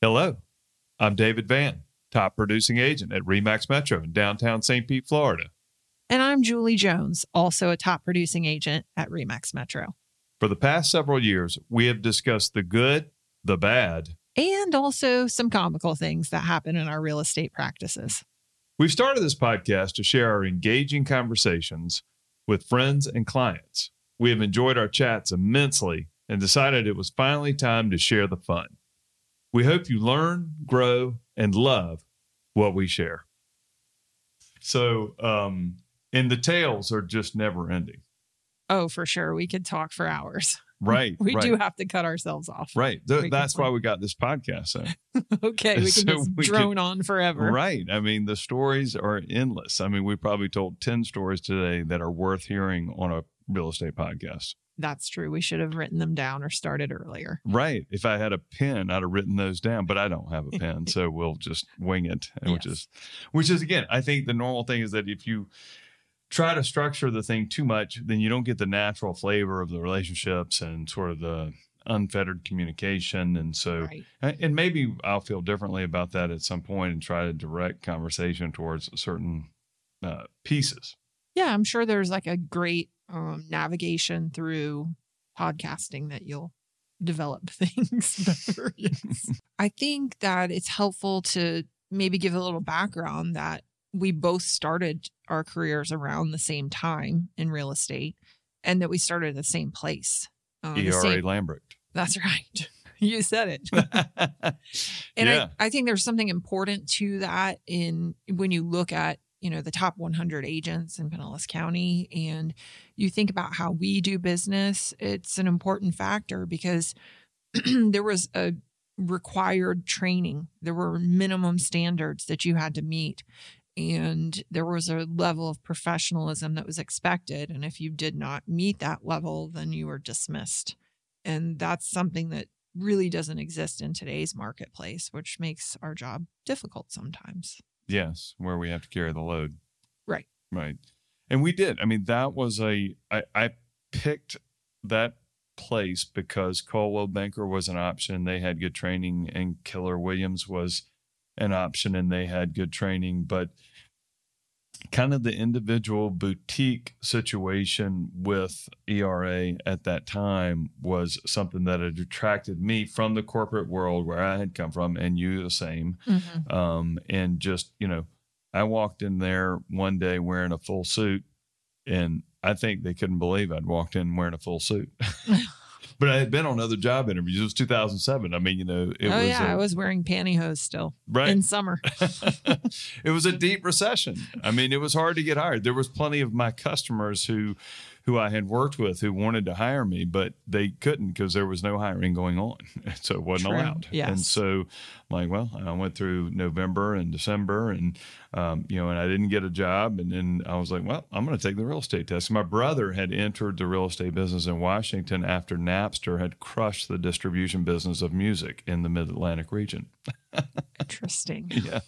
Hello, I'm David Vann, top producing agent at Remax Metro in downtown St. Pete, Florida. And I'm Julie Jones, also a top producing agent at Remax Metro. For the past several years, we have discussed the good, the bad, and also some comical things that happen in our real estate practices. We've started this podcast to share our engaging conversations with friends and clients. We have enjoyed our chats immensely and decided it was finally time to share the fun. We hope you learn, grow, and love what we share. So, um, and the tales are just never ending. Oh, for sure. We could talk for hours. Right. We right, do have to cut ourselves off. Right. Th- that's why we got this podcast. So. okay. We can So just we drone could- on forever. Right. I mean, the stories are endless. I mean, we probably told 10 stories today that are worth hearing on a real estate podcast. That's true. We should have written them down or started earlier. Right. If I had a pen, I'd have written those down, but I don't have a pen, so we'll just wing it. and Which Yes. is, which is again, I think the normal thing is that if you try to structure the thing too much, then you don't get the natural flavor of the relationships and sort of the unfettered communication. And so, Right. and and maybe I'll feel differently about that at some point and try to direct conversation towards certain uh, pieces. Yeah. I'm sure there's like a great um, navigation through podcasting that you'll develop things better. yes. I think that it's helpful to maybe give a little background that we both started our careers around the same time in real estate and that we started at the same place. Uh, ERA same- Lambert. that's right. You said it. And yeah. I, I think there's something important to that in when you look at, you know, the top 100 agents in Pinellas County and you think about how we do business, it's an important factor because there was a required training. There were minimum standards that you had to meet. And there was a level of professionalism that was expected. And if you did not meet that level, then you were dismissed. And that's something that really doesn't exist in today's marketplace, which makes our job difficult sometimes. Yes, where we have to carry the load. Right. Right. And we did. I mean, that was a I, I picked that place because Coldwell Banker was an option. They had good training, and Keller Williams was an option and they had good training. But kind of the individual boutique situation with ERA at that time was something that had attracted me from the corporate world where I had come from, and you the same. Um, and just you know i walked in there one day wearing a full suit and i think they couldn't believe i'd walked in wearing a full suit but i had been on other job interviews it was 2007 i mean you know it oh was yeah, a- I was wearing pantyhose still right in summer. it was a deep recession. I mean, it was hard to get hired. There was plenty of my customers who who I had worked with who wanted to hire me, but they couldn't because there was no hiring going on. So it wasn't True. allowed. Yes. And so I'm like, well, I went through November and December and um, you know, and I didn't get a job. And then I was like, well, I'm gonna take the real estate test. My brother had entered the real estate business in Washington after Napster had crushed the distribution business of music in the mid Atlantic region. Interesting. Yeah.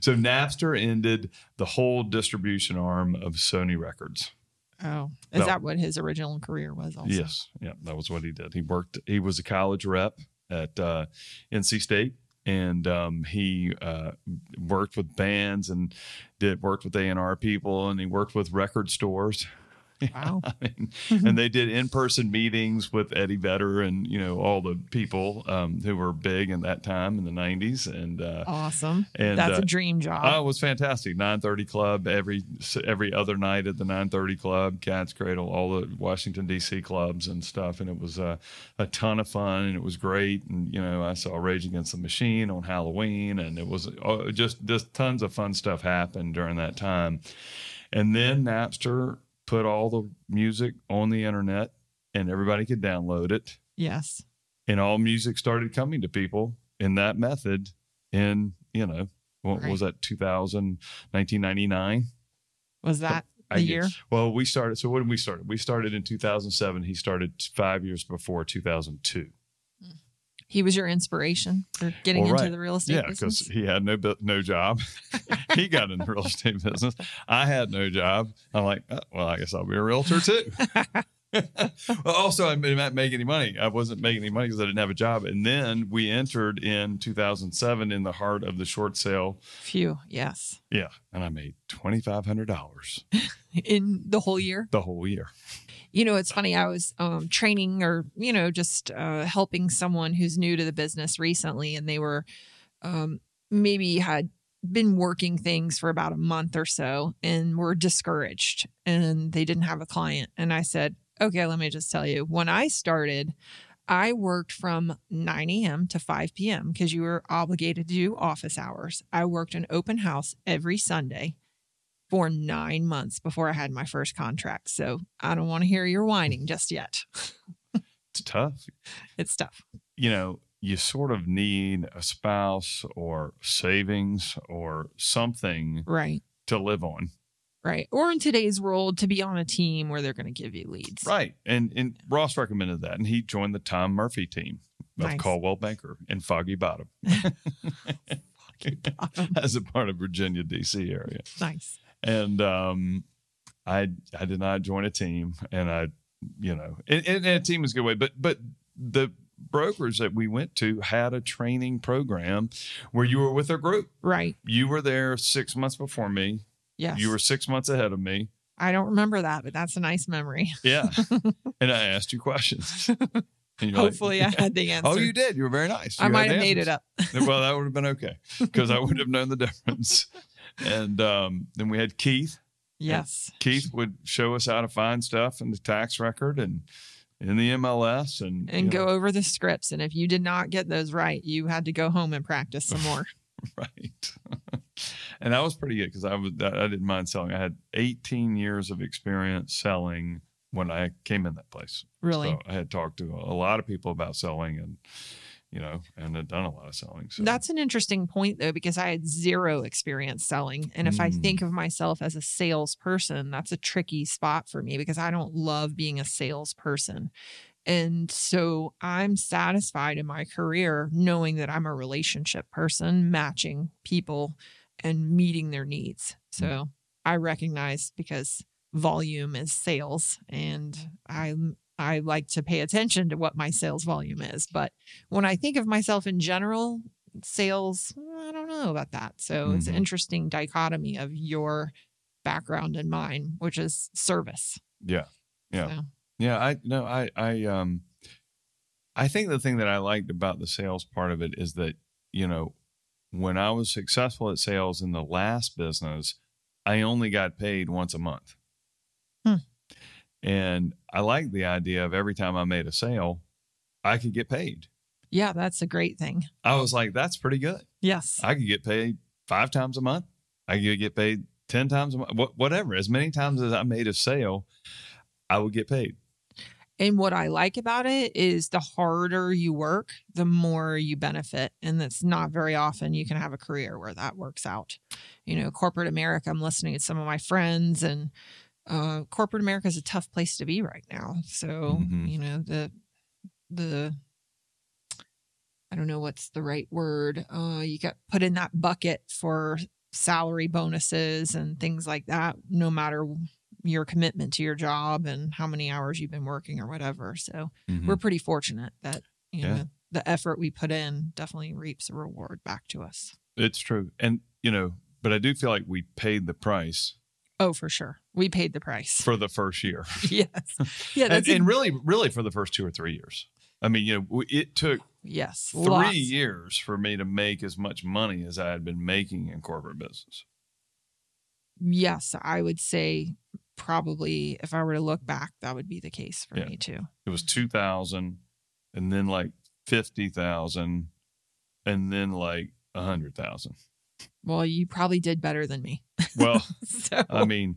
So Napster ended the whole distribution arm of Sony Records. Oh, is No. that what his original career was? Also, Yes. Yeah. That was what he did. He worked, he was a college rep at uh, NC State. And um, he uh, worked with bands and did worked with A&R people and he worked with record stores. Wow. I mean, and they did in-person meetings with Eddie Vedder and you know all the people um, who were big in that time in the '90s. And uh, Awesome. And, That's uh, a dream job. Oh, it was fantastic. 930 Club every every other night at the 930 Club, Cat's Cradle, all the Washington D.C. clubs and stuff, and it was uh, a ton of fun and it was great. And you know, I saw Rage Against the Machine on Halloween, and it was uh, just just tons of fun stuff happened during that time. And then Napster put all the music on the internet, and everybody could download it yes. and all music started coming to people in that method in you know what Right. was that 2000 1999 Was that the guess- year? well we started so when we started we started in 2007 he started five years before 2002 He was your inspiration for getting Well, into the real estate yeah because he had no no job. He got in the real estate business. I had no job. I'm like oh, well i guess i'll be a realtor too well, also, I didn't make any money. I wasn't making any money because I didn't have a job. And then we entered in 2007 in the heart of the short sale. Phew, yes. Yeah. And I made $2,500 in the whole year. The whole year. You know, it's funny. I was um, training or, you know, just uh, helping someone who's new to the business recently, and they were um, maybe had been working things for about a month or so and were discouraged and they didn't have a client. And I said, okay, let me just tell you, when I started, I worked from 9 a.m. to 5 p.m. because you were obligated to do office hours. I worked an open house every Sunday for nine months before I had my first contract. So I don't want to hear your whining just yet. it's tough. It's tough. You know, you sort of need a spouse or savings or something right to live on right or in today's world to be on a team where they're going to give you leads right and and ross recommended that and he joined the tom murphy team of nice. Coldwell Banker in foggy bottom, foggy bottom. as a part of virginia dc area nice and um i i did not join a team and i you know and, and a team is a good way but but the brokers that we went to had a training program where you were with a group. Right. You were there six months before me. Yes. You were six months ahead of me. I don't remember that, but that's a nice memory. Yeah. and I asked you questions. Hopefully, like, I had the answer. Oh, you did. You were very nice. You I might have made it up. well, that would have been okay because I would have known the difference. And um, then we had Keith. Yes. Keith would show us how to find stuff in the tax record and in the MLS and and go know. over the scripts. And if you did not get those right, you had to go home and practice some more. right. and that was pretty good because I was I didn't mind selling. I had 18 years of experience selling when I came in that place. Really, so I had talked to a lot of people about selling and you know, and had done a lot of selling. So. That's an interesting point, though, because I had zero experience selling. And if mm. I think of myself as a salesperson, that's a tricky spot for me because I don't love being a salesperson. And so I'm satisfied in my career knowing that I'm a relationship person, matching people and meeting their needs. So mm. I recognize because volume is sales and I'm I like to pay attention to what my sales volume is. But when I think of myself in general, sales, I don't know about that. So mm-hmm. it's an mm-hmm. interesting dichotomy of your background and mine, which is service. Yeah. Yeah. So. Yeah. I no, I I um I think the thing that I liked about the sales part of it is that, you know, when I was successful at sales in the last business, I only got paid once a month. Hmm. And I like the idea of every time I made a sale, I could get paid. Yeah, that's a great thing. I was like, that's pretty good. Yes. I could get paid five times a month. I could get paid 10 times a month, whatever. As many times as I made a sale, I would get paid. And what I like about it is the harder you work, the more you benefit. And that's not very often you can have a career where that works out. You know, corporate America, I'm listening to some of my friends and uh, corporate America is a tough place to be right now. So mm-hmm. you know the the I don't know what's the right word. Uh, you get put in that bucket for salary bonuses and things like that. No matter your commitment to your job and how many hours you've been working or whatever. So mm-hmm. we're pretty fortunate that you yeah. know the effort we put in definitely reaps a reward back to us. It's true, and you know, but I do feel like we paid the price Oh, for sure. We paid the price for the first year. yes. Yeah. and, and, really, really for the first two or three years. I mean, you know, it took yes three lots. years for me to make as much money as I had been making in corporate business. Yes, I would say probably if I were to look back, that would be the case for yeah. me too. It was two thousand, and then like fifty thousand, and then like a hundred thousand. Well, you probably did better than me. Well, so. I mean,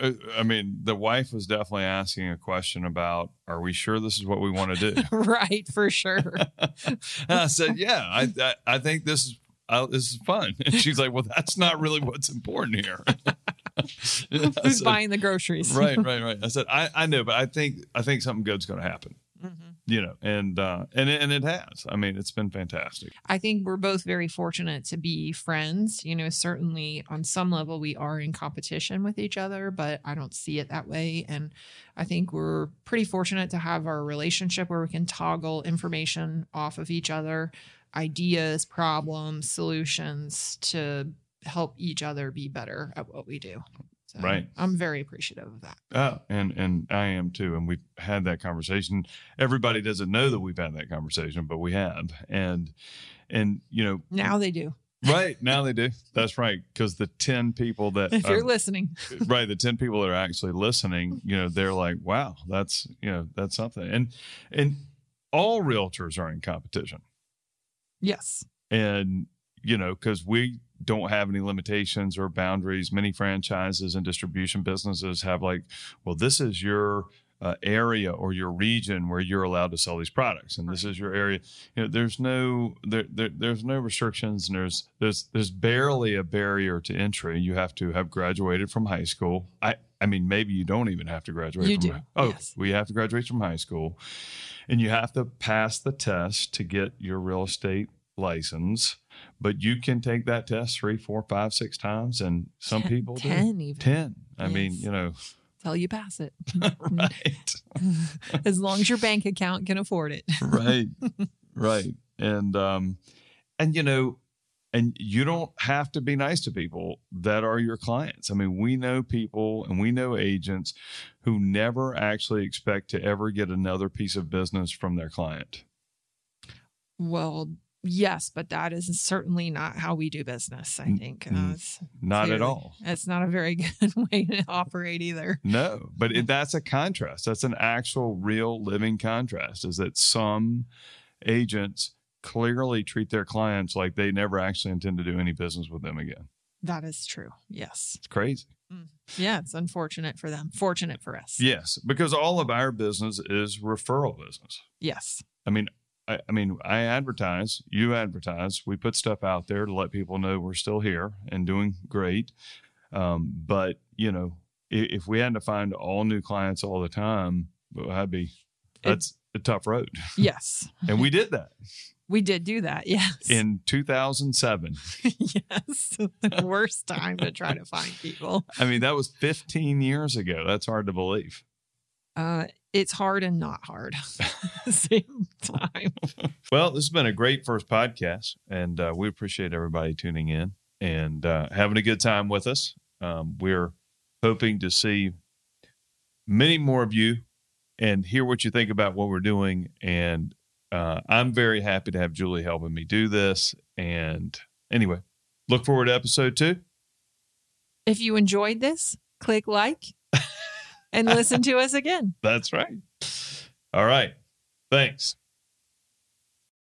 uh, I mean, the wife was definitely asking a question about, "Are we sure this is what we want to do?" right, for sure. And I said, "Yeah, I, I, I think this is uh, this is fun." And she's like, "Well, that's not really what's important here." Who's said, buying the groceries? right, right, right. I said, "I, I know, but I think I think something good's going to happen." Mm-hmm. you know, and uh, and and it has. I mean, it's been fantastic. I think we're both very fortunate to be friends. You know, certainly on some level we are in competition with each other, but I don't see it that way. And I think we're pretty fortunate to have our relationship where we can toggle information off of each other, ideas, problems, solutions to help each other be better at what we do. So Right. I'm very appreciative of that. Oh, and and I am too. And we've had that conversation. Everybody doesn't know that we've had that conversation, but we have. And and you know, Now they do. right now they do. That's right. Because the ten people that If you're um, listening, right, the ten people that are actually listening, you know, they're like, wow, that's you know, that's something. And and all realtors are in competition. yes. and you know because we don't have any limitations or boundaries. Many franchises and distribution businesses have like well this is your uh, area or your region where you're allowed to sell these products and this is your area. You know there's no there, there there's no restrictions and there's there's there's barely a barrier to entry. You have to have graduated from high school. I i mean maybe you don't even have to graduate You from do, oh yes. we have to graduate from high school. And you have to pass the test to get your real estate license but you can take that test three four five six times and some Ten- people do. 10 even. 10 i mean you know. Till you pass it. right. As long as your bank account can afford it. right. Right. And um and you know and you don't have to be nice to people that are your clients. I mean we know people and we know agents who never actually expect to ever get another piece of business from their client. Well, yes, but that is certainly not how we do business. I think uh, it's, not at all it's not a very good way to operate either. No, but it, that's a contrast. That's an actual, real, living contrast. Is that some agents clearly treat their clients like they never actually intend to do any business with them again. That is true. Yes. It's crazy. Yeah, it's unfortunate for them. Fortunate for us. Yes, because all of our business is referral business. Yes. I mean, I, I mean, I advertise, you advertise, we put stuff out there to let people know we're still here and doing great. Um, but you know, if, if we had to find all new clients all the time, well, that'd be that's a tough road. Yes. And we did that We did do that. Yes. in 2007. yes. the worst time to try to find people. I mean, that was 15 years ago. That's hard to believe. Uh, it's hard and not hard at the same time. Well, this has been a great first podcast, and uh, we appreciate everybody tuning in and uh, having a good time with us. Um, we're hoping to see many more of you and hear what you think about what we're doing. And uh, I'm very happy to have Julie helping me do this. And anyway, look forward to episode two. If you enjoyed this, click like and listen to us again. That's right. All right. Thanks.